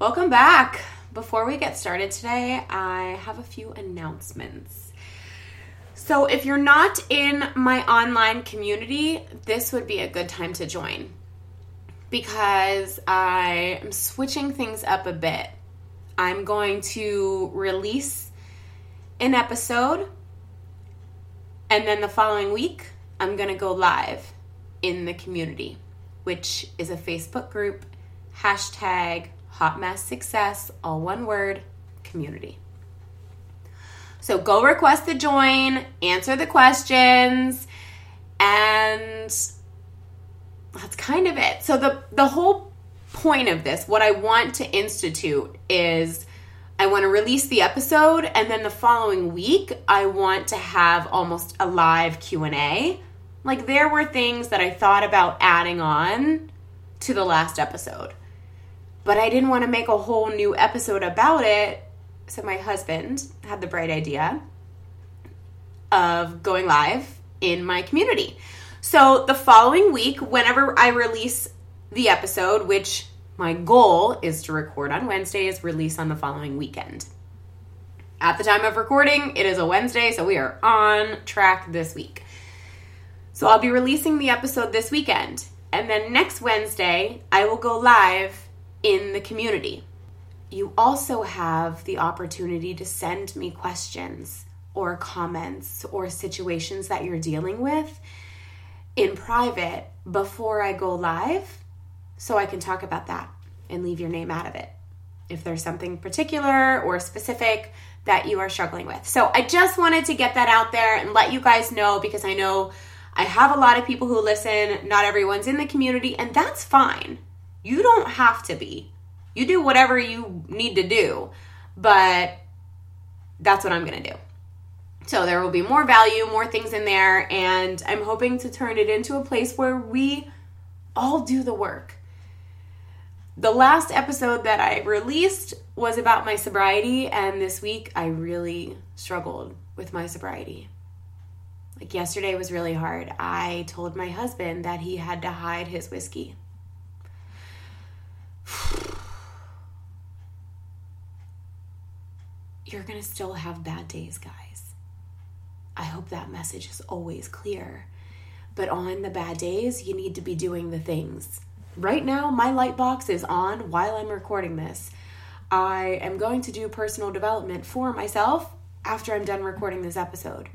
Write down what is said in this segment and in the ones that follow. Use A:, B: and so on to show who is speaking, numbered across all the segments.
A: Welcome back. Before we get started today, I have a few announcements. So, if you're not in my online community, this would be a good time to join because I am switching things up a bit. I'm going to release an episode, and then the following week, I'm going to go live in the community, which is a Facebook group, hashtag hot mess success, all one word, community. So go request the join, answer the questions, and that's kind of it. So the the whole point of this, what I want to institute is I want to release the episode and then the following week I want to have almost a live Q&A. Like there were things that I thought about adding on to the last episode. But I didn't want to make a whole new episode about it. So my husband had the bright idea of going live in my community. So the following week, whenever I release the episode, which my goal is to record on Wednesdays, release on the following weekend. At the time of recording, it is a Wednesday, so we are on track this week. So I'll be releasing the episode this weekend. And then next Wednesday, I will go live in the community. You also have the opportunity to send me questions or comments or situations that you're dealing with in private before I go live so I can talk about that and leave your name out of it if there's something particular or specific that you are struggling with. So I just wanted to get that out there and let you guys know because I know I have a lot of people who listen. Not everyone's in the community, and that's fine. You don't have to be. You do whatever you need to do, but that's what I'm going to do. So there will be more value, more things in there, and I'm hoping to turn it into a place where we all do the work. The last episode that I released was about my sobriety, and this week I really struggled with my sobriety. Like yesterday was really hard. I told my husband that he had to hide his whiskey. You're going to still have bad days, guys. I hope that message is always clear. But on the bad days, you need to be doing the things. Right now, my light box is on while I'm recording this. I am going to do personal development for myself after I'm done recording this episode.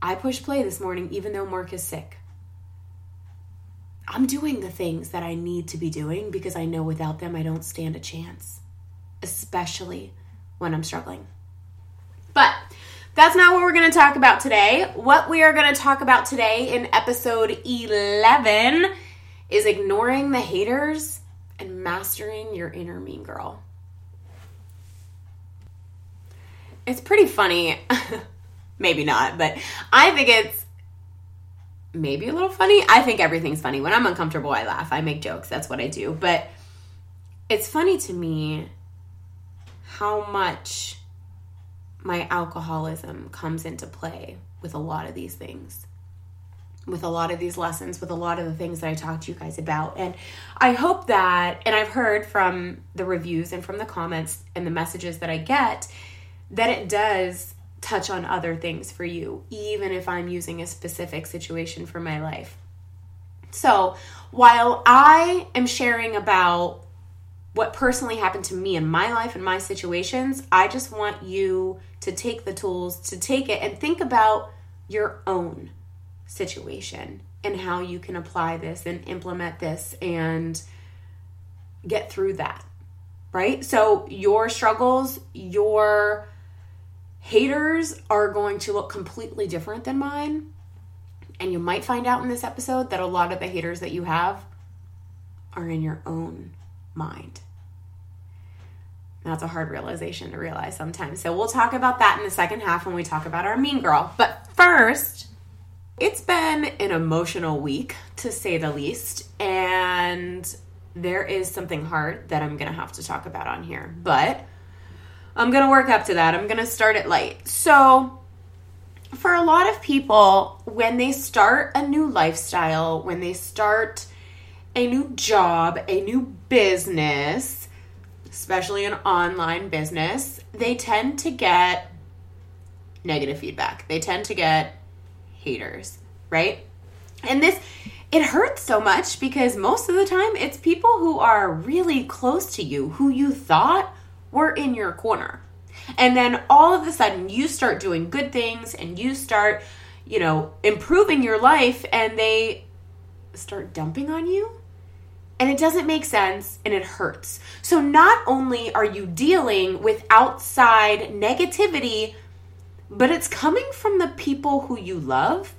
A: I pushed play this morning even though Mark is sick. I'm doing the things that I need to be doing because I know without them I don't stand a chance, especially when I'm struggling. But that's not what we're going to talk about today. What we are going to talk about today in episode 11 is ignoring the haters and mastering your inner mean girl. It's pretty funny. maybe not, but I think it's maybe a little funny. I think everything's funny. When I'm uncomfortable, I laugh. I make jokes. That's what I do. But it's funny to me how much my alcoholism comes into play with a lot of these things with a lot of these lessons, with a lot of the things that I talked to you guys about. And I hope that, and I've heard from the reviews and from the comments and the messages that I get, that it does touch on other things for you, even if I'm using a specific situation for my life. So while I am sharing about what personally happened to me in my life and my situations, I just want you to take the tools, to take it and think about your own situation and how you can apply this and implement this and get through that. Right? So, your struggles, your haters are going to look completely different than mine. And you might find out in this episode that a lot of the haters that you have are in your own mind. That's a hard realization to realize sometimes. So we'll talk about that in the second half when we talk about our mean girl. But first, it's been an emotional week to say the least. And there is something hard that I'm going to have to talk about on here. But I'm going to work up to that. I'm going to start it light. So, for a lot of people, when they start a new lifestyle, when they start a new job, a new business, especially an online business, they tend to get negative feedback. They tend to get haters, right? And this it hurts so much because most of the time it's people who are really close to you who you thought were in your corner. And then all of a sudden you start doing good things and you start, you know, improving your life and they start dumping on you. And it doesn't make sense and it hurts. So not only are you dealing with outside negativity, but it's coming from the people who you love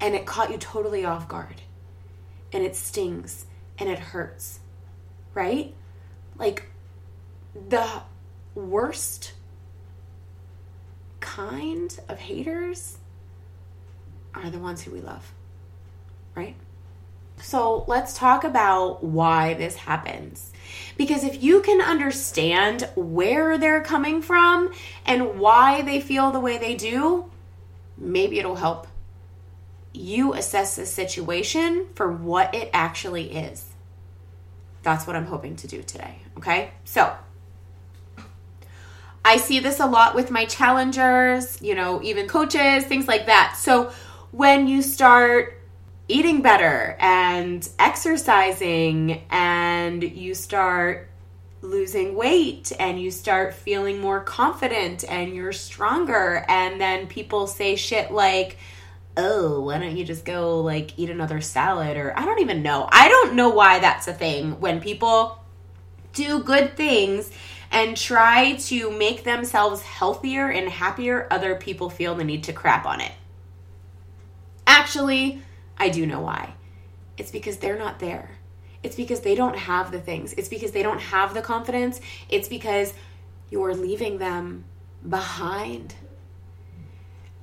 A: and it caught you totally off guard. And it stings and it hurts. Right? Like the worst kind of haters are the ones who we love. Right? So let's talk about why this happens. Because if you can understand where they're coming from and why they feel the way they do, maybe it'll help you assess the situation for what it actually is. That's what I'm hoping to do today. Okay. So I see this a lot with my challengers, you know, even coaches, things like that. So when you start eating better and exercising and you start losing weight and you start feeling more confident and you're stronger and then people say shit like oh, why don't you just go like eat another salad? Or I don't even know. I don't know why that's a thing when people do good things and try to make themselves healthier and happier, other people feel the need to crap on it. Actually, I do know why. It's because they're not there. It's because they don't have the things. It's because they don't have the confidence. It's because you're leaving them behind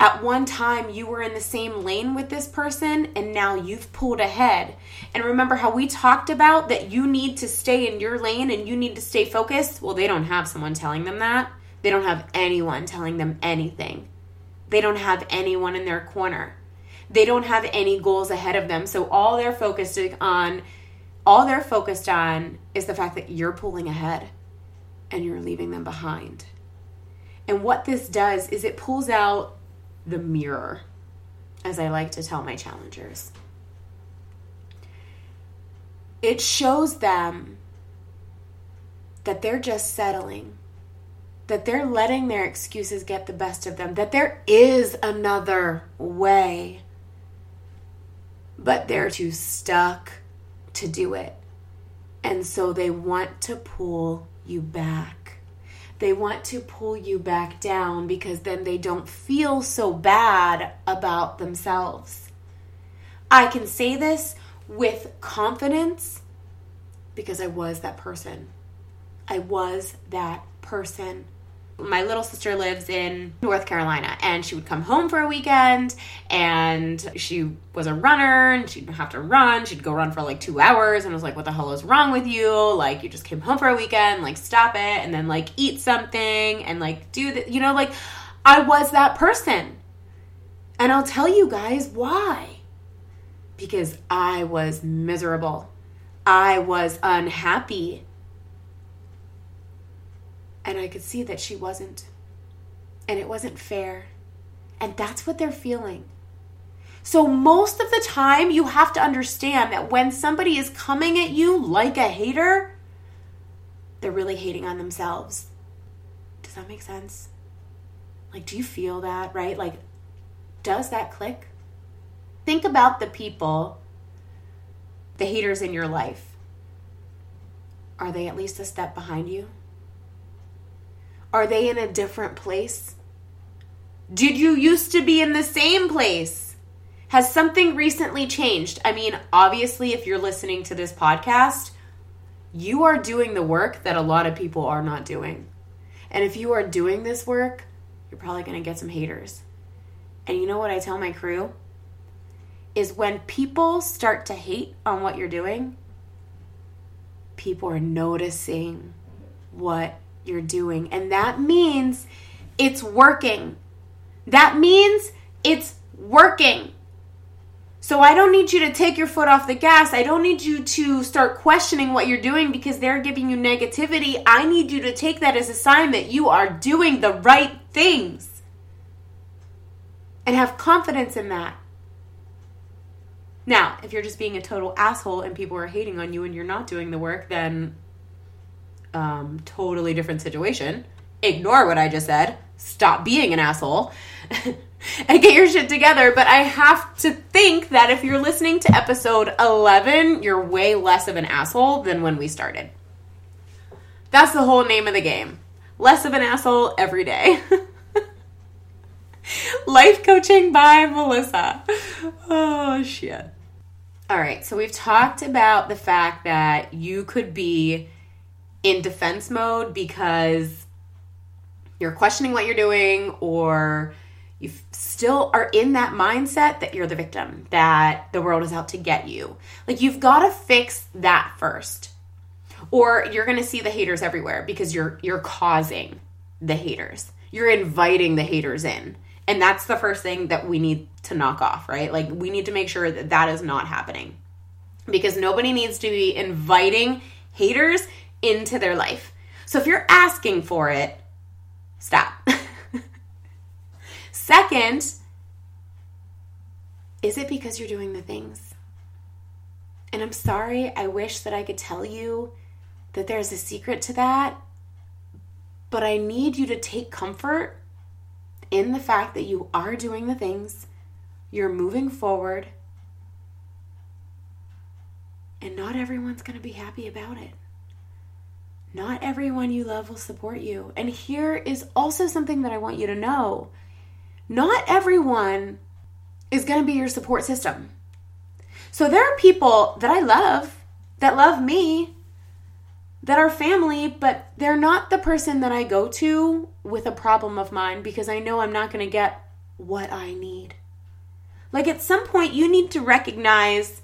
A: at one time you were in the same lane with this person and now you've pulled ahead. And remember how we talked about that you need to stay in your lane and you need to stay focused? Well, they don't have someone telling them that. They don't have anyone telling them anything. They don't have anyone in their corner. They don't have any goals ahead of them. So all they're focused on all they're focused on is the fact that you're pulling ahead and you're leaving them behind. And what this does is it pulls out the mirror, as I like to tell my challengers. It shows them that they're just settling, that they're letting their excuses get the best of them, that there is another way, but they're too stuck to do it. And so they want to pull you back. They want to pull you back down because then they don't feel so bad about themselves. I can say this with confidence because I was that person. I was that person my little sister lives in North Carolina and she would come home for a weekend and she was a runner and she'd have to run. She'd go run for like two hours and I was like, what the hell is wrong with you? Like, you just came home for a weekend, like, stop it. And then, like, eat something and, like, do the, you know, like, I was that person. And I'll tell you guys why. Because I was miserable. I was unhappy and I could see that she wasn't. And it wasn't fair. And that's what they're feeling. So, most of the time, you have to understand that when somebody is coming at you like a hater, they're really hating on themselves. Does that make sense? Like, do you feel that, right? Like, does that click? Think about the people, the haters in your life. Are they at least a step behind you? Are they in a different place? Did you used to be in the same place? Has something recently changed? I mean, obviously, if you're listening to this podcast, you are doing the work that a lot of people are not doing. And if you are doing this work, you're probably going to get some haters. And you know what I tell my crew? Is when people start to hate on what you're doing, people are noticing what you're doing. And that means it's working. That means it's working. So I don't need you to take your foot off the gas. I don't need you to start questioning what you're doing because they're giving you negativity. I need you to take that as a sign that you are doing the right things. And have confidence in that. Now, if you're just being a total asshole and people are hating on you and you're not doing the work, then um, totally different situation. Ignore what I just said. Stop being an asshole. and get your shit together. But I have to think that if you're listening to episode 11, you're way less of an asshole than when we started. That's the whole name of the game. Less of an asshole every day. Life coaching by Melissa. Oh, shit. All right, so we've talked about the fact that you could be in defense mode because you're questioning what you're doing or you still are in that mindset that you're the victim, that the world is out to get you. Like you've got to fix that first. Or you're going to see the haters everywhere because you're you're causing the haters. You're inviting the haters in. And that's the first thing that we need to knock off, right? Like we need to make sure that that is not happening. Because nobody needs to be inviting haters into their life. So if you're asking for it, stop. Second, is it because you're doing the things? And I'm sorry, I wish that I could tell you that there's a secret to that, but I need you to take comfort in the fact that you are doing the things, you're moving forward, and not everyone's going to be happy about it. Not everyone you love will support you. And here is also something that I want you to know not everyone is going to be your support system. So there are people that I love, that love me, that are family, but they're not the person that I go to with a problem of mine because I know I'm not going to get what I need. Like at some point, you need to recognize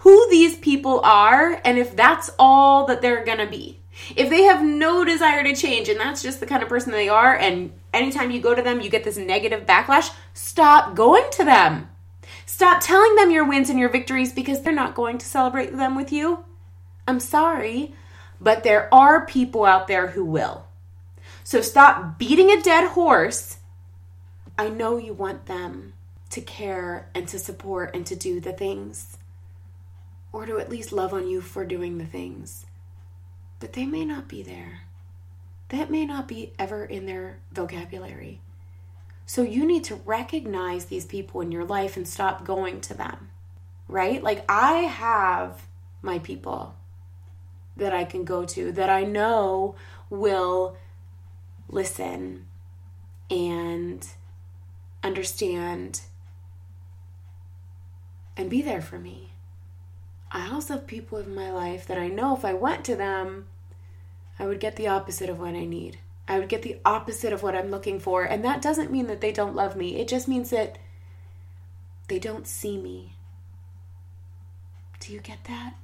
A: who these people are and if that's all that they're to be. If they have no desire to change and that's just the kind of person they are, and anytime you go to them, you get this negative backlash, stop going to them. Stop telling them your wins and your victories because they're not going to celebrate them with you. I'm sorry, but there are people out there who will. So stop beating a dead horse. I know you want them to care and to support and to do the things, or to at least love on you for doing the things but they may not be there. That may not be ever in their vocabulary. So you need to recognize these people in your life and stop going to them, right? Like I have my people that I can go to that I know will listen and understand and be there for me. I also have people in my life that I know if I went to them, I would get the opposite of what I need. I would get the opposite of what I'm looking for. And that doesn't mean that they don't love me, it just means that they don't see me. Do you get that?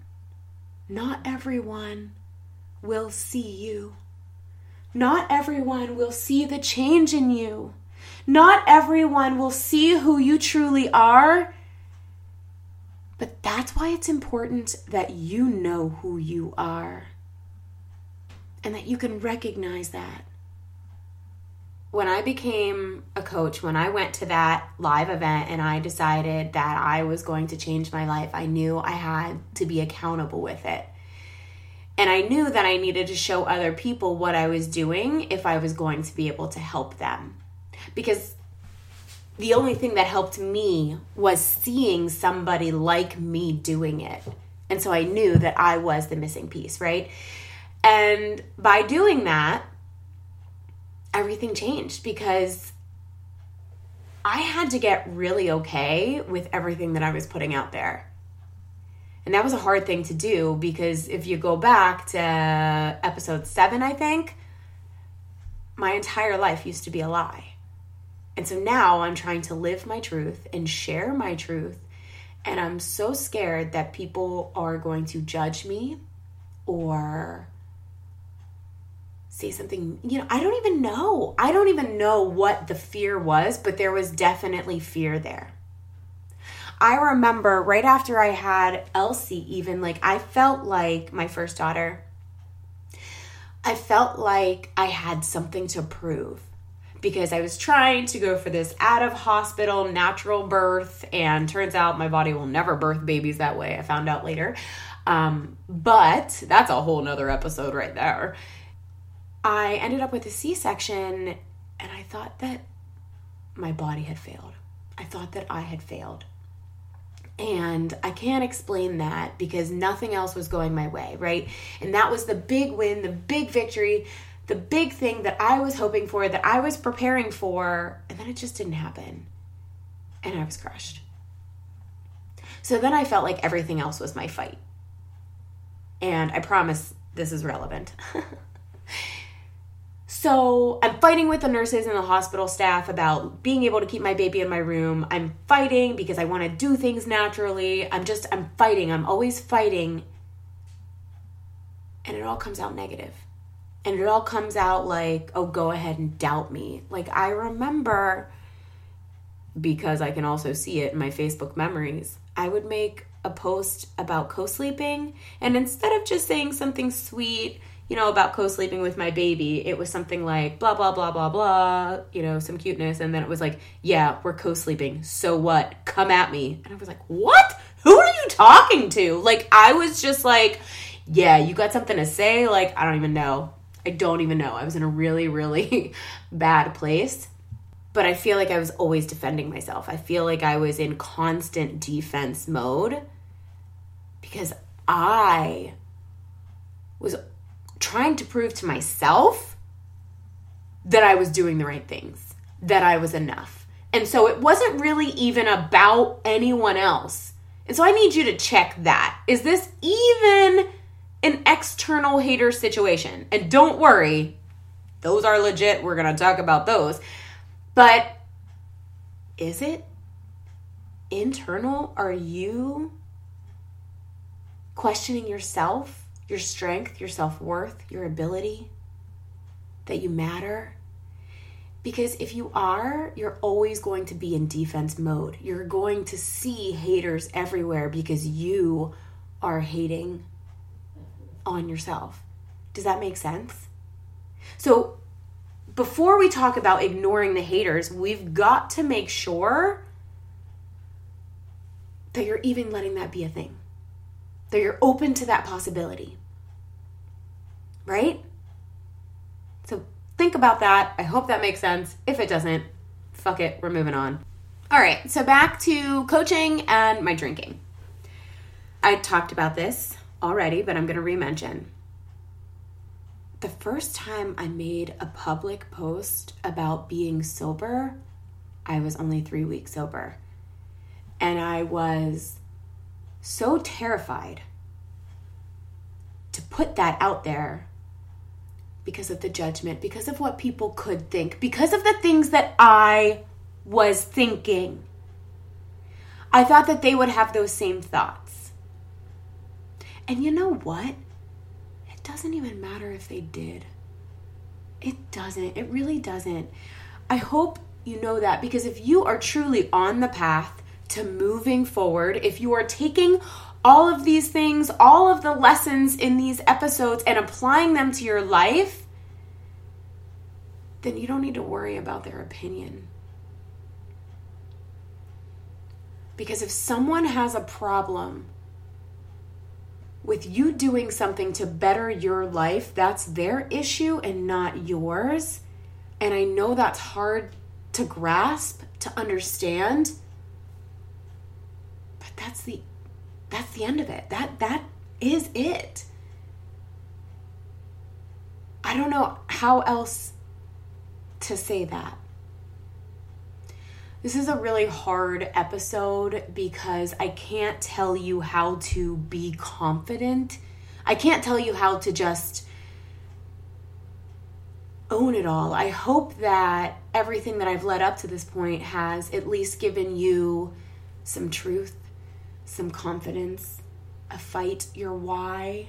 A: Not everyone will see you. Not everyone will see the change in you. Not everyone will see who you truly are but that's why it's important that you know who you are and that you can recognize that. When I became a coach, when I went to that live event and I decided that I was going to change my life, I knew I had to be accountable with it. And I knew that I needed to show other people what I was doing if I was going to be able to help them. Because the only thing that helped me was seeing somebody like me doing it. And so I knew that I was the missing piece, right? And by doing that, everything changed because I had to get really okay with everything that I was putting out there. And that was a hard thing to do because if you go back to episode seven, I think, my entire life used to be a lie. And so now I'm trying to live my truth and share my truth. And I'm so scared that people are going to judge me or say something. You know, I don't even know. I don't even know what the fear was, but there was definitely fear there. I remember right after I had Elsie, even like I felt like my first daughter, I felt like I had something to prove because I was trying to go for this out of hospital natural birth, and turns out my body will never birth babies that way. I found out later. Um, but that's a whole nother episode right there. I ended up with a C section, and I thought that my body had failed. I thought that I had failed. And I can't explain that because nothing else was going my way, right? And that was the big win, the big victory, the big thing that I was hoping for, that I was preparing for, and then it just didn't happen. And I was crushed. So then I felt like everything else was my fight. And I promise this is relevant. So I'm fighting with the nurses and the hospital staff about being able to keep my baby in my room. I'm fighting because I want to do things naturally. I'm just, I'm fighting. I'm always fighting. And it all comes out negative. And it all comes out like, oh, go ahead and doubt me. Like, I remember, because I can also see it in my Facebook memories, I would make a post about co sleeping. And instead of just saying something sweet, you know, about co sleeping with my baby, it was something like blah, blah, blah, blah, blah, you know, some cuteness. And then it was like, yeah, we're co sleeping. So what? Come at me. And I was like, what? Who are you talking to? Like, I was just like, yeah, you got something to say? Like, I don't even know. I don't even know. I was in a really, really bad place. But I feel like I was always defending myself. I feel like I was in constant defense mode because I was trying to prove to myself that I was doing the right things, that I was enough. And so it wasn't really even about anyone else. And so I need you to check that. Is this even an external hater situation? And don't worry, those are legit. We're going to talk about those. But is it internal? Are you questioning yourself? your strength, your self worth, your ability, that you matter. Because if you are, you're always going to be in defense mode. You're going to see haters everywhere because you are hating on yourself. Does that make sense? So, before we talk about ignoring the haters, we've got to make sure that you're even letting that be a thing that you're open to that possibility. Right? So think about that. I hope that makes sense. If it doesn't, fuck it, we're moving on. All right, so back to coaching and my drinking. I talked about this already, but I'm going to re-mention. The first time I made a public post about being sober, I was only three weeks sober. And I was so terrified to put that out there because of the judgment, because of what people could think, because of the things that I was thinking. I thought that they would have those same thoughts. And you know what? It doesn't even matter if they did. It doesn't. It really doesn't. I hope you know that because if you are truly on the path to moving forward, if you are taking all of these things, all of the lessons in these episodes, and applying them to your life, then you don't need to worry about their opinion. Because if someone has a problem with you doing something to better your life, that's their issue and not yours. And I know that's hard to grasp, to understand But that's the that's the end of it. That that is it. I don't know how else to say that. This is a really hard episode because I can't tell you how to be confident. I can't tell you how to just own it all. I hope that everything that I've led up to this point has at least given you some truth some confidence, a fight your why,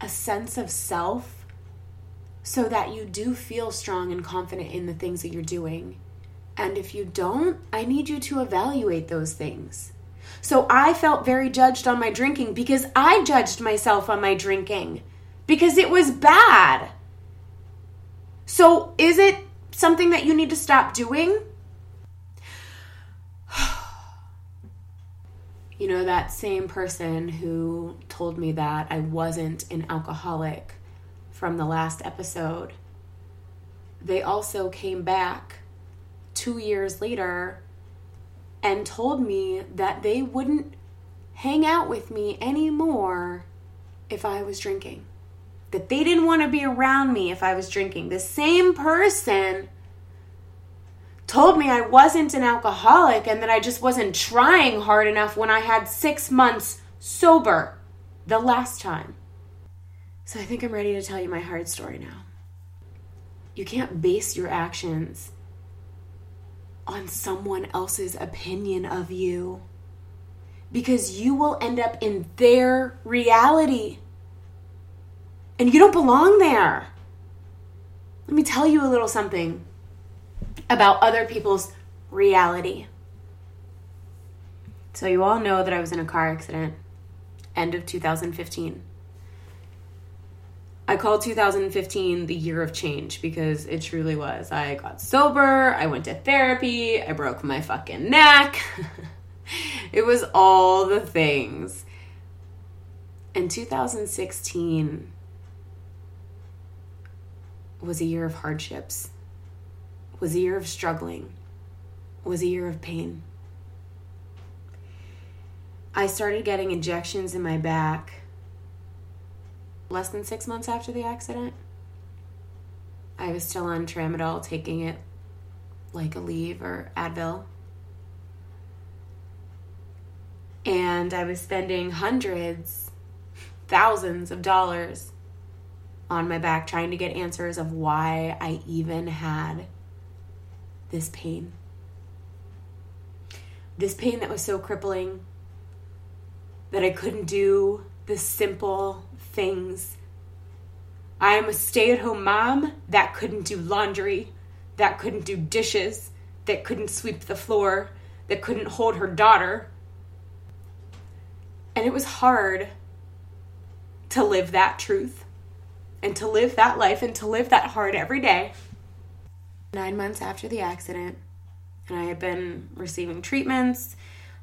A: a sense of self, so that you do feel strong and confident in the things that you're doing. And if you don't, I need you to evaluate those things. So I felt very judged on my drinking because I judged myself on my drinking because it was bad. So is it something that you need to stop doing? you know, that same person who told me that I wasn't an alcoholic from the last episode, they also came back two years later and told me that they wouldn't hang out with me anymore if I was drinking. That they didn't want to be around me if I was drinking. The same person told me I wasn't an alcoholic and that I just wasn't trying hard enough when I had six months sober the last time. So I think I'm ready to tell you my hard story now. You can't base your actions on someone else's opinion of you because you will end up in their reality. And you don't belong there. Let me tell you a little something about other people's reality. So, you all know that I was in a car accident end of 2015. I call 2015 the year of change because it truly was. I got sober, I went to therapy, I broke my fucking neck. it was all the things. And 2016 was a year of hardships was a year of struggling, was a year of pain. I started getting injections in my back less than six months after the accident. I was still on tramadol, taking it like Aleve or Advil. And I was spending hundreds, thousands of dollars on my back trying to get answers of why I even had this pain. This pain that was so crippling that I couldn't do the simple things. I am a stay at home mom that couldn't do laundry, that couldn't do dishes, that couldn't sweep the floor, that couldn't hold her daughter. And it was hard to live that truth and to live that life and to live that hard every day nine months after the accident, and I had been receiving treatments,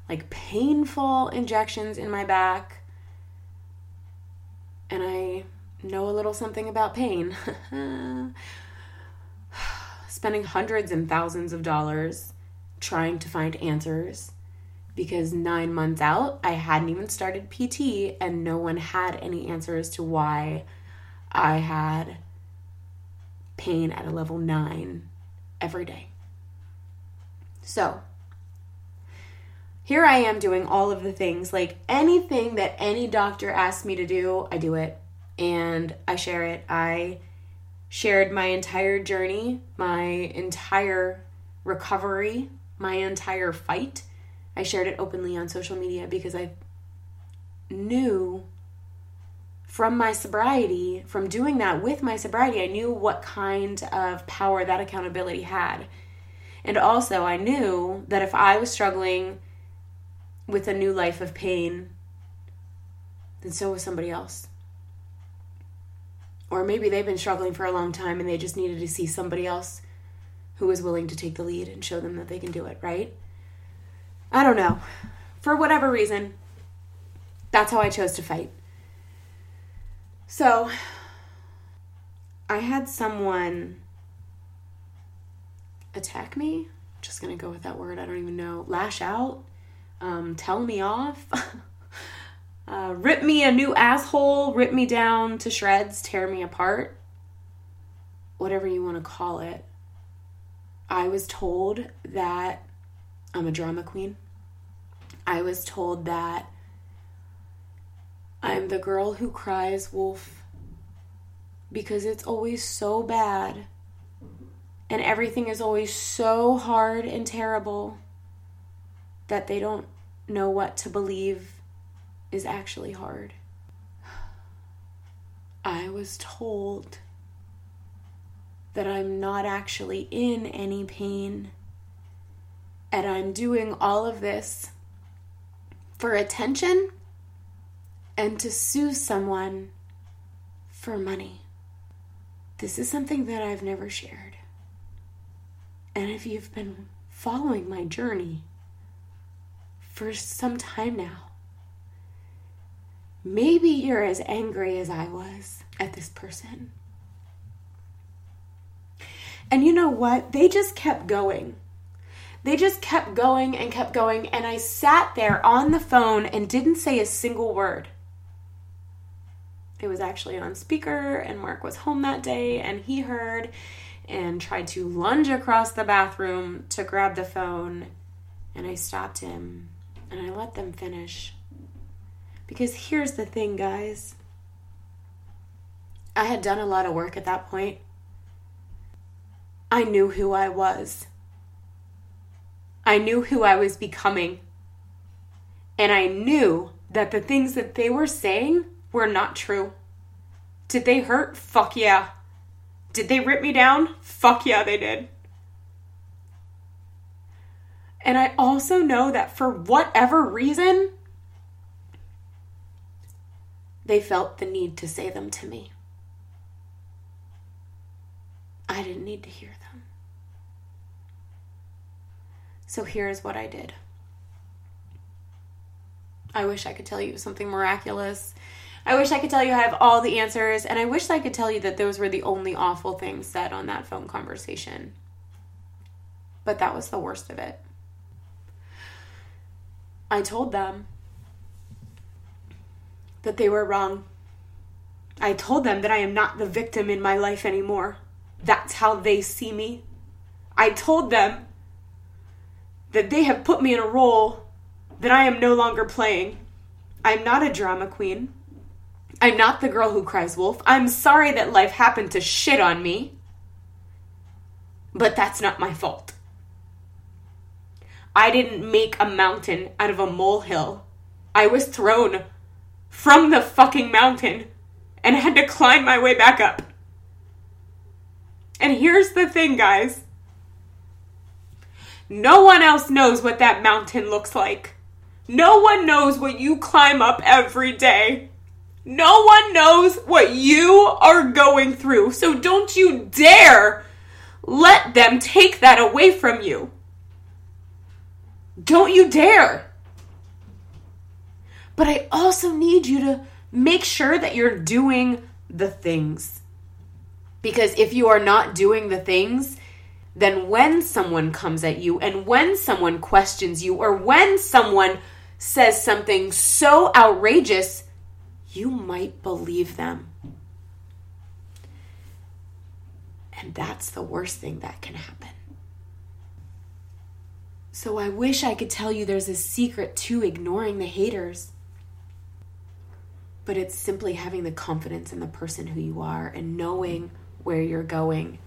A: like painful injections in my back. And I know a little something about pain. Spending hundreds and thousands of dollars trying to find answers because nine months out, I hadn't even started PT and no one had any answers to why I had pain at a level nine every day. So, here I am doing all of the things like anything that any doctor asks me to do, I do it and I share it. I shared my entire journey, my entire recovery, my entire fight. I shared it openly on social media because I knew from my sobriety, from doing that with my sobriety, I knew what kind of power that accountability had. And also, I knew that if I was struggling with a new life of pain, then so was somebody else. Or maybe they've been struggling for a long time and they just needed to see somebody else who was willing to take the lead and show them that they can do it, right? I don't know. For whatever reason, that's how I chose to fight. So I had someone attack me. I'm just gonna go with that word. I don't even know. Lash out, um, tell me off, uh, rip me a new asshole, rip me down to shreds, tear me apart, whatever you want to call it. I was told that I'm a drama queen. I was told that I'm the girl who cries wolf because it's always so bad and everything is always so hard and terrible that they don't know what to believe is actually hard. I was told that I'm not actually in any pain and I'm doing all of this for attention and to sue someone for money. This is something that I've never shared. And if you've been following my journey for some time now, maybe you're as angry as I was at this person. And you know what? They just kept going. They just kept going and kept going. And I sat there on the phone and didn't say a single word. It was actually on speaker, and Mark was home that day, and he heard and tried to lunge across the bathroom to grab the phone. And I stopped him and I let them finish. Because here's the thing, guys I had done a lot of work at that point. I knew who I was. I knew who I was becoming. And I knew that the things that they were saying were not true. Did they hurt? Fuck yeah. Did they rip me down? Fuck yeah, they did. And I also know that for whatever reason, they felt the need to say them to me. I didn't need to hear them. So here's what I did. I wish I could tell you something miraculous. I wish I could tell you I have all the answers, and I wish I could tell you that those were the only awful things said on that phone conversation. But that was the worst of it. I told them that they were wrong. I told them that I am not the victim in my life anymore. That's how they see me. I told them that they have put me in a role that I am no longer playing. I'm not a drama queen. I'm not the girl who cries wolf. I'm sorry that life happened to shit on me. But that's not my fault. I didn't make a mountain out of a molehill. I was thrown from the fucking mountain and had to climb my way back up. And here's the thing, guys no one else knows what that mountain looks like. No one knows what you climb up every day. No one knows what you are going through. So don't you dare let them take that away from you. Don't you dare. But I also need you to make sure that you're doing the things. Because if you are not doing the things, then when someone comes at you and when someone questions you or when someone says something so outrageous, you might believe them. And that's the worst thing that can happen. So I wish I could tell you there's a secret to ignoring the haters. But it's simply having the confidence in the person who you are and knowing where you're going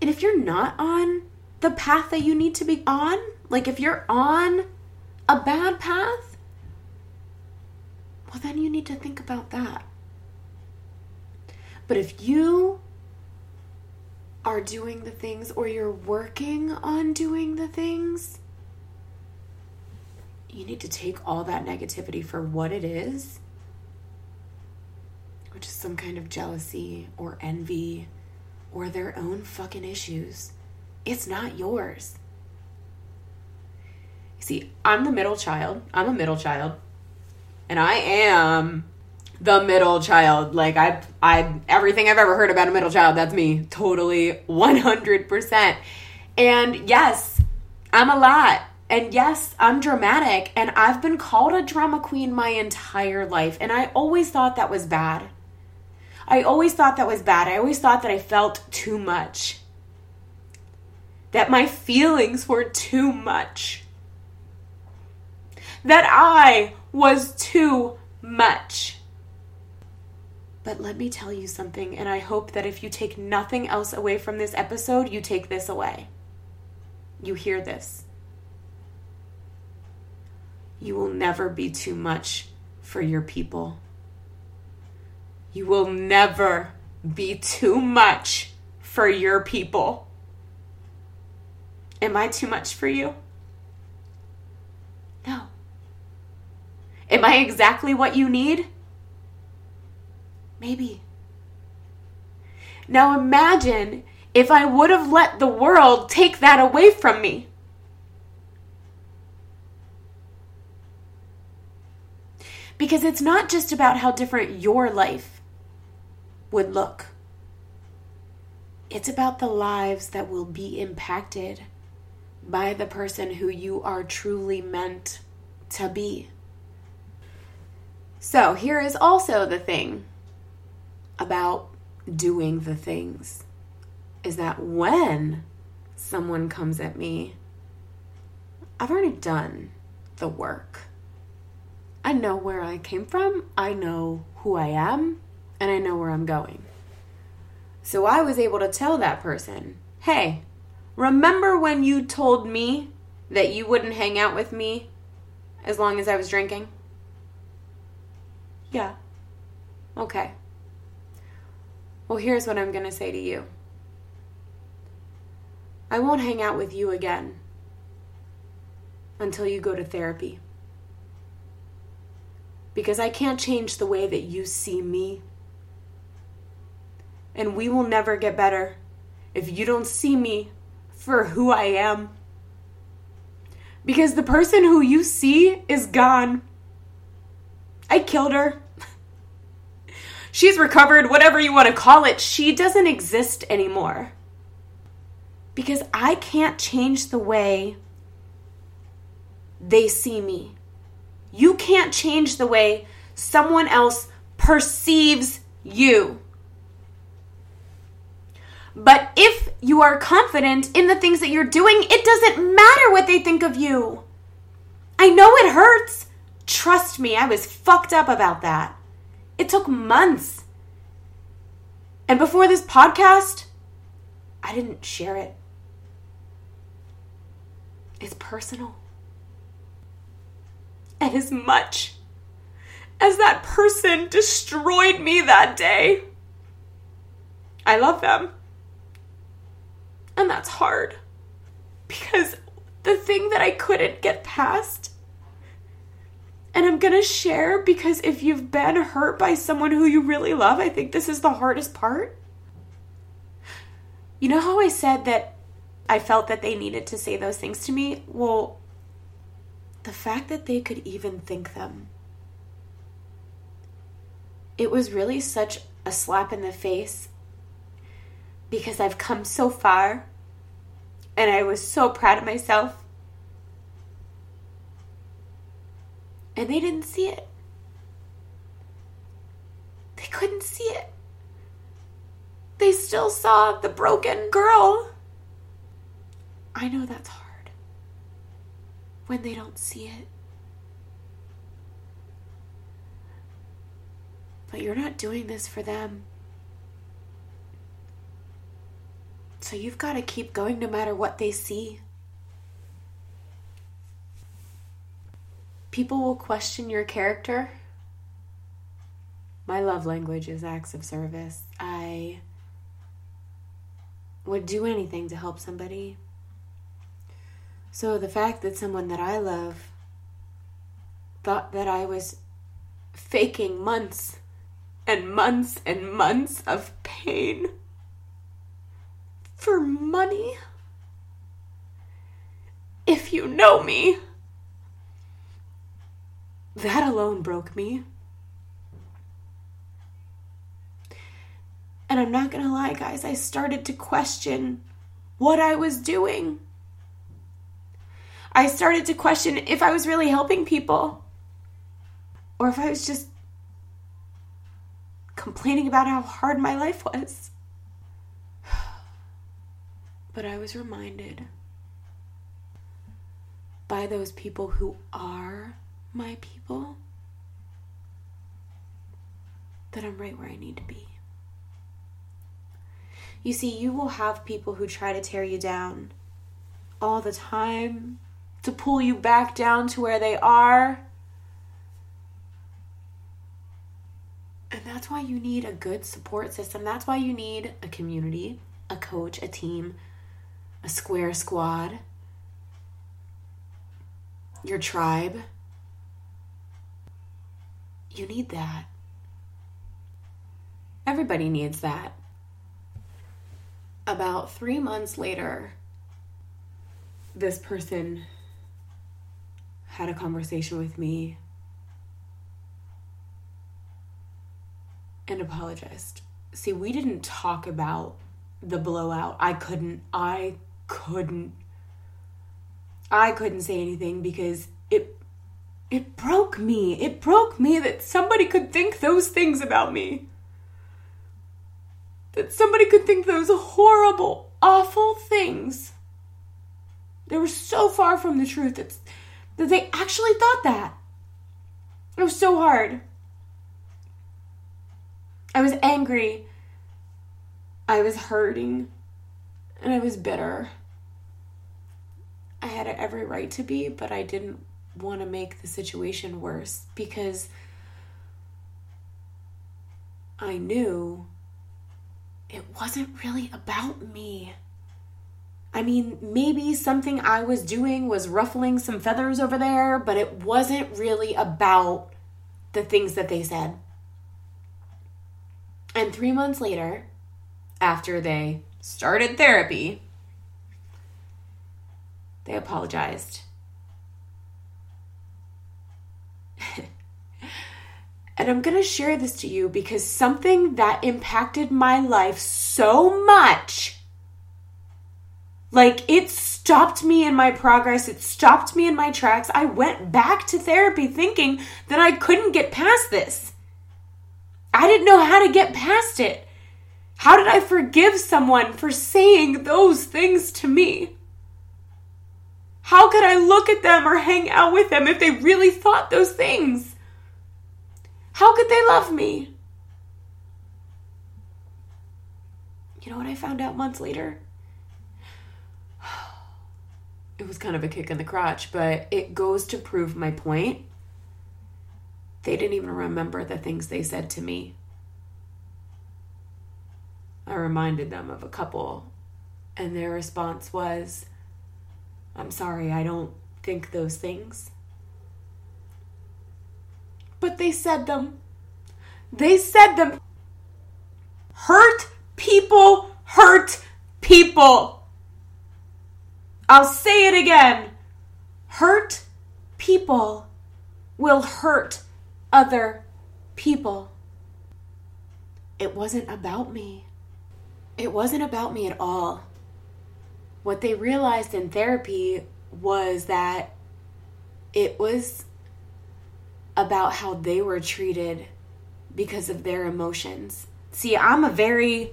A: and if you're not on the path that you need to be on, like if you're on a bad path, well, then you need to think about that. But if you are doing the things or you're working on doing the things, you need to take all that negativity for what it is, which is some kind of jealousy or envy or their own fucking issues. It's not yours. See, I'm the middle child. I'm a middle child. And I am the middle child. Like I I everything I've ever heard about a middle child, that's me. Totally 100%. And yes, I'm a lot. And yes, I'm dramatic and I've been called a drama queen my entire life and I always thought that was bad. I always thought that was bad. I always thought that I felt too much. That my feelings were too much. That I was too much. But let me tell you something, and I hope that if you take nothing else away from this episode, you take this away. You hear this. You will never be too much for your people. You will never be too much for your people. Am I too much for you? No. Am I exactly what you need? Maybe. Now imagine if I would have let the world take that away from me. Because it's not just about how different your life would look, it's about the lives that will be impacted by the person who you are truly meant to be. So, here is also the thing about doing the things is that when someone comes at me, I've already done the work. I know where I came from, I know who I am, and I know where I'm going. So I was able to tell that person, hey, remember when you told me that you wouldn't hang out with me as long as I was drinking? Yeah. Okay. Well, here's what I'm going to say to you I won't hang out with you again until you go to therapy because I can't change the way that you see me. And we will never get better if you don't see me for who I am. Because the person who you see is gone. I killed her. She's recovered, whatever you want to call it. She doesn't exist anymore. Because I can't change the way they see me. You can't change the way someone else perceives you. But if you are confident in the things that you're doing, it doesn't matter what they think of you. I know it hurts. Trust me, I was fucked up about that. It took months. And before this podcast, I didn't share it. It's personal. And as much as that person destroyed me that day, I love them. And that's hard. Because the thing that I couldn't get past, and I'm gonna share because if you've been hurt by someone who you really love, I think this is the hardest part. You know how I said that I felt that they needed to say those things to me? Well, the fact that they could even think them. It was really such a slap in the face because I've come so far and I was so proud of myself. And they didn't see it. They couldn't see it. They still saw the broken girl. I know that's hard when they don't see it. But you're not doing this for them. So you've got to keep going no matter what they see. People will question your character. My love language is acts of service. I would do anything to help somebody. So the fact that someone that I love thought that I was faking months and months and months of pain for money. If you know me, that alone broke me. And I'm not gonna lie, guys, I started to question what I was doing. I started to question if I was really helping people or if I was just complaining about how hard my life was. But I was reminded by those people who are my people that I'm right where I need to be. You see, you will have people who try to tear you down all the time to pull you back down to where they are. And that's why you need a good support system. That's why you need a community, a coach, a team, a square squad, your tribe. You need that. Everybody needs that. About three months later, this person had a conversation with me and apologized. See, we didn't talk about the blowout. I couldn't, I couldn't, I couldn't say anything because it it broke me. It broke me that somebody could think those things about me. That somebody could think those horrible, awful things. They were so far from the truth that, that they actually thought that. It was so hard. I was angry. I was hurting. And I was bitter. I had every right to be, but I didn't want to make the situation worse because I knew it wasn't really about me. I mean, maybe something I was doing was ruffling some feathers over there, but it wasn't really about the things that they said. And three months later, after they started therapy, they apologized And I'm going to share this to you because something that impacted my life so much, like it stopped me in my progress, it stopped me in my tracks. I went back to therapy thinking that I couldn't get past this. I didn't know how to get past it. How did I forgive someone for saying those things to me? How could I look at them or hang out with them if they really thought those things? How could they love me? You know what I found out months later? It was kind of a kick in the crotch, but it goes to prove my point. They didn't even remember the things they said to me. I reminded them of a couple, and their response was, I'm sorry, I don't think those things but they said them. They said them. Hurt people hurt people. I'll say it again. Hurt people will hurt other people. It wasn't about me. It wasn't about me at all. What they realized in therapy was that it was about how they were treated because of their emotions. See, I'm a very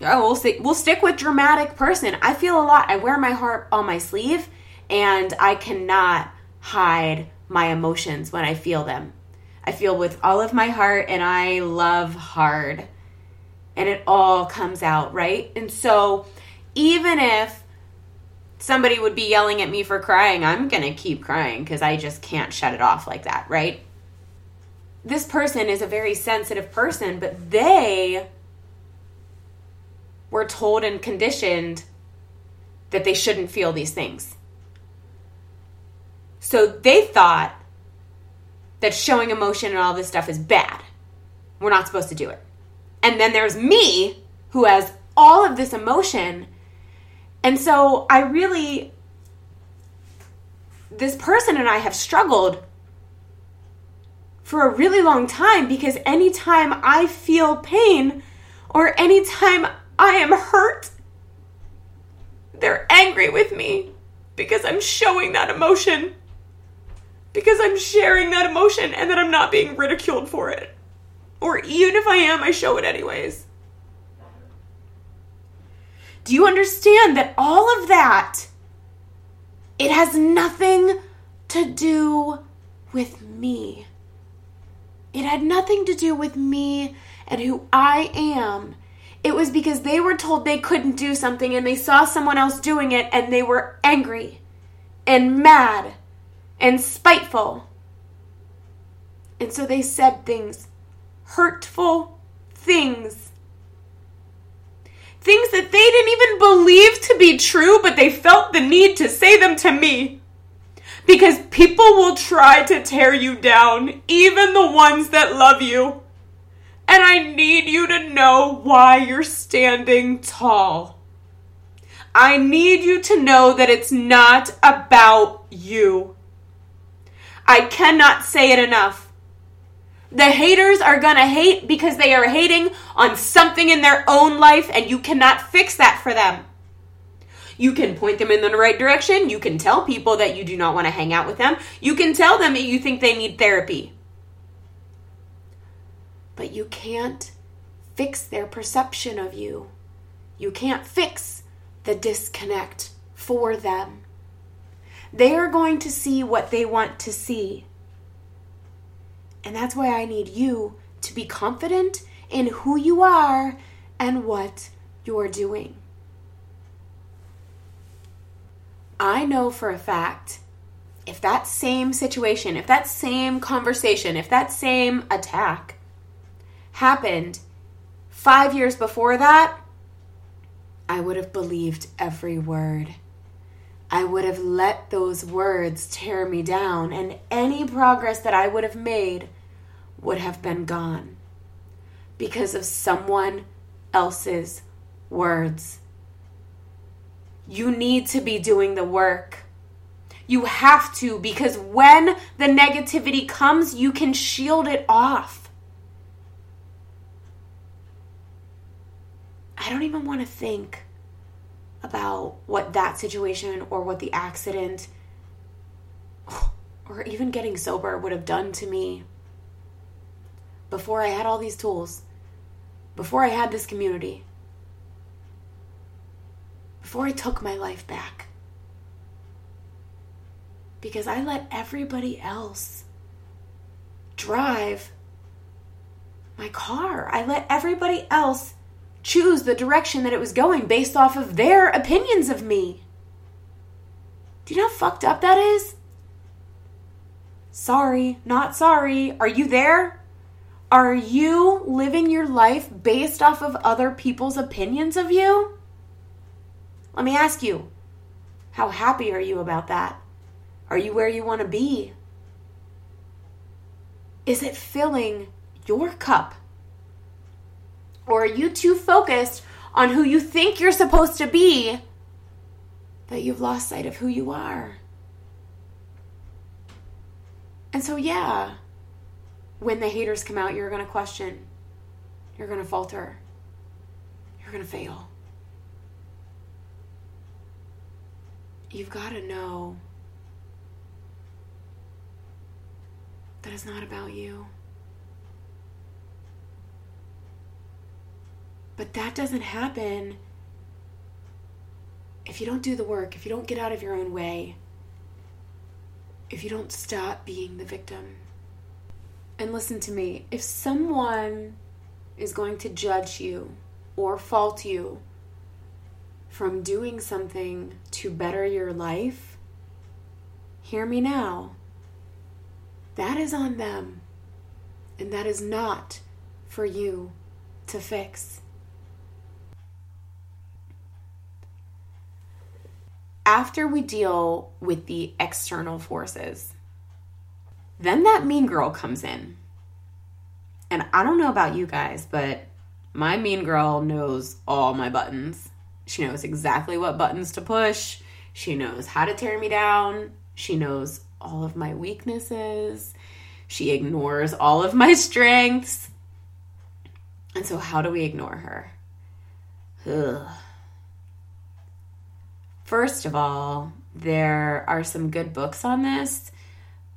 A: oh, we'll stick we'll stick with dramatic person. I feel a lot. I wear my heart on my sleeve and I cannot hide my emotions when I feel them. I feel with all of my heart and I love hard. And it all comes out, right? And so even if somebody would be yelling at me for crying, I'm going to keep crying because I just can't shut it off like that, right? This person is a very sensitive person, but they were told and conditioned that they shouldn't feel these things. So they thought that showing emotion and all this stuff is bad. We're not supposed to do it. And then there's me who has all of this emotion and so I really, this person and I have struggled for a really long time because anytime I feel pain or anytime I am hurt, they're angry with me because I'm showing that emotion. Because I'm sharing that emotion and that I'm not being ridiculed for it. Or even if I am, I show it anyways. Do you understand that all of that it has nothing to do with me. It had nothing to do with me and who I am. It was because they were told they couldn't do something and they saw someone else doing it and they were angry and mad and spiteful. And so they said things, hurtful things Things that they didn't even believe to be true, but they felt the need to say them to me. Because people will try to tear you down, even the ones that love you. And I need you to know why you're standing tall. I need you to know that it's not about you. I cannot say it enough. The haters are gonna hate because they are hating on something in their own life, and you cannot fix that for them. You can point them in the right direction. You can tell people that you do not want to hang out with them. You can tell them that you think they need therapy. But you can't fix their perception of you. You can't fix the disconnect for them. They are going to see what they want to see. And that's why I need you to be confident in who you are and what you're doing. I know for a fact if that same situation, if that same conversation, if that same attack happened five years before that, I would have believed every word. I would have let those words tear me down, and any progress that I would have made would have been gone because of someone else's words. You need to be doing the work. You have to because when the negativity comes, you can shield it off. I don't even want to think about what that situation or what the accident or even getting sober would have done to me before I had all these tools, before I had this community, before I took my life back. Because I let everybody else drive my car. I let everybody else choose the direction that it was going based off of their opinions of me. Do you know how fucked up that is? Sorry, not sorry. Are you there? Are you living your life based off of other people's opinions of you? Let me ask you, how happy are you about that? Are you where you want to be? Is it filling your cup? Or are you too focused on who you think you're supposed to be that you've lost sight of who you are? And so, yeah, when the haters come out, you're going to question, you're going to falter, you're going to fail. You've got to know that it's not about you. But that doesn't happen if you don't do the work, if you don't get out of your own way, if you don't stop being the victim. And listen to me if someone is going to judge you or fault you from doing something to better your life, hear me now. That is on them, and that is not for you to fix. after we deal with the external forces, then that mean girl comes in. And I don't know about you guys, but my mean girl knows all my buttons. She knows exactly what buttons to push. She knows how to tear me down. She knows all of my weaknesses. She ignores all of my strengths. And so, how do we ignore her? Ugh. First of all, there are some good books on this.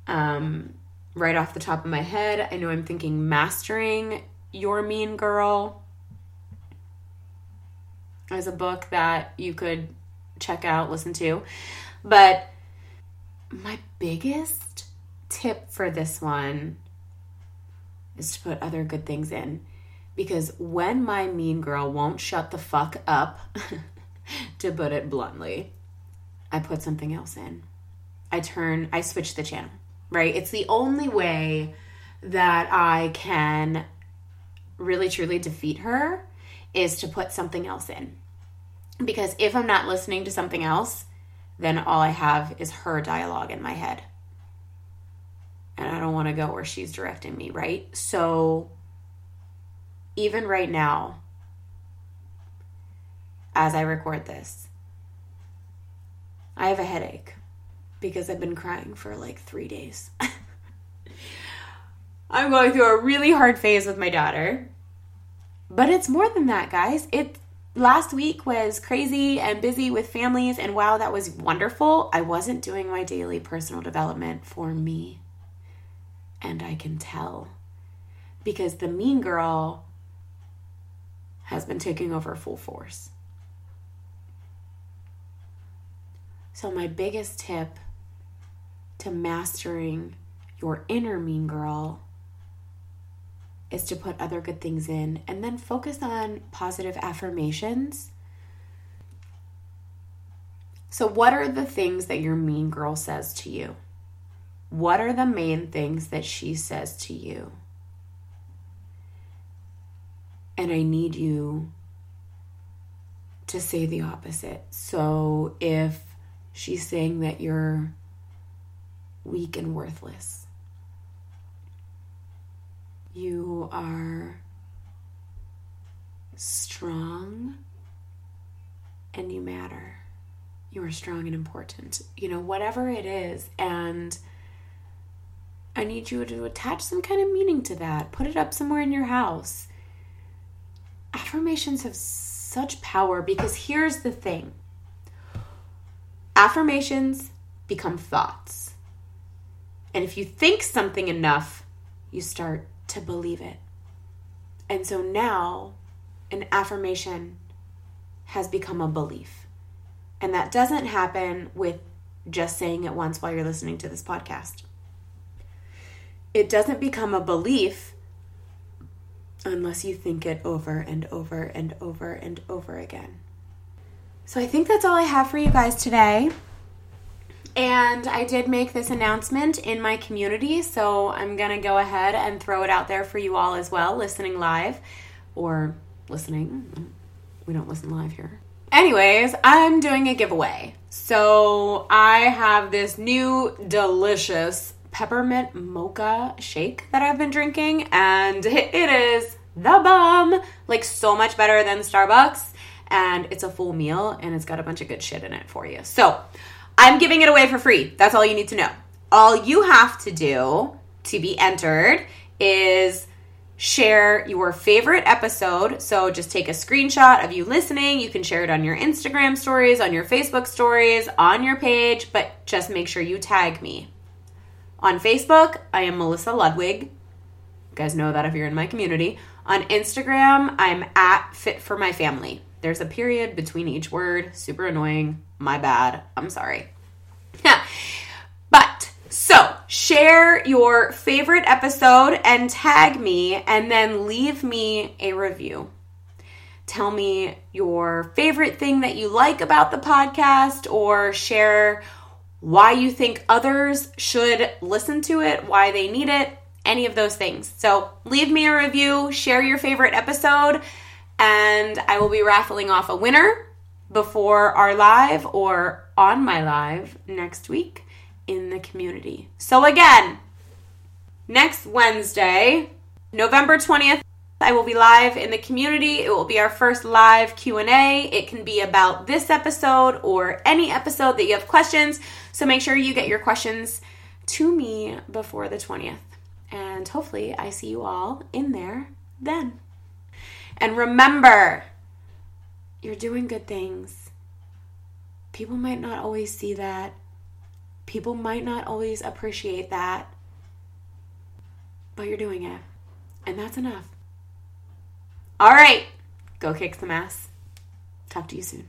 A: Um, right off the top of my head, I know I'm thinking Mastering Your Mean Girl as a book that you could check out, listen to. But my biggest tip for this one is to put other good things in. Because when my mean girl won't shut the fuck up, to put it bluntly. I put something else in. I turn, I switch the channel, right? It's the only way that I can really truly defeat her is to put something else in. Because if I'm not listening to something else, then all I have is her dialogue in my head. And I don't want to go where she's directing me, right? So even right now, as I record this, I have a headache because I've been crying for like three days. I'm going through a really hard phase with my daughter. But it's more than that, guys. It last week was crazy and busy with families and wow, that was wonderful. I wasn't doing my daily personal development for me. And I can tell because the mean girl has been taking over full force. So, my biggest tip to mastering your inner mean girl is to put other good things in and then focus on positive affirmations. So, what are the things that your mean girl says to you? What are the main things that she says to you? And I need you to say the opposite. So, if she's saying that you're weak and worthless, you are strong and you matter. You are strong and important. You know, whatever it is. And I need you to attach some kind of meaning to that. Put it up somewhere in your house. Affirmations have such power because here's the thing affirmations become thoughts. And if you think something enough, you start to believe it. And so now an affirmation has become a belief. And that doesn't happen with just saying it once while you're listening to this podcast. It doesn't become a belief unless you think it over and over and over and over again. So I think that's all I have for you guys today. And I did make this announcement in my community, so I'm going to go ahead and throw it out there for you all as well, listening live or listening. We don't listen live here. Anyways, I'm doing a giveaway. So I have this new delicious peppermint mocha shake that I've been drinking, and it is the bomb. Like, so much better than Starbucks. And it's a full meal, and it's got a bunch of good shit in it for you. So, I'm giving it away for free. That's all you need to know. All you have to do to be entered is share your favorite episode. So just take a screenshot of you listening. You can share it on your Instagram stories, on your Facebook stories, on your page, but just make sure you tag me. On Facebook, I am Melissa Ludwig. You guys know that if you're in my community. On Instagram, I'm at Fit for My Family. There's a period between each word. Super annoying. My bad. I'm sorry. but so share your favorite episode and tag me, and then leave me a review. Tell me your favorite thing that you like about the podcast, or share why you think others should listen to it, why they need it, any of those things. So leave me a review, share your favorite episode, and I will be raffling off a winner before our live or on my live next week in the community. So again, next Wednesday, November 20th, I will be live in the community. It will be our first live Q&A. It can be about this episode or any episode that you have questions. So make sure you get your questions to me before the 20th. And hopefully I see you all in there then. And remember, you're doing good things. People might not always see that. People might not always appreciate that. But you're doing it. And that's enough. All right. Go kick some ass. Talk to you soon.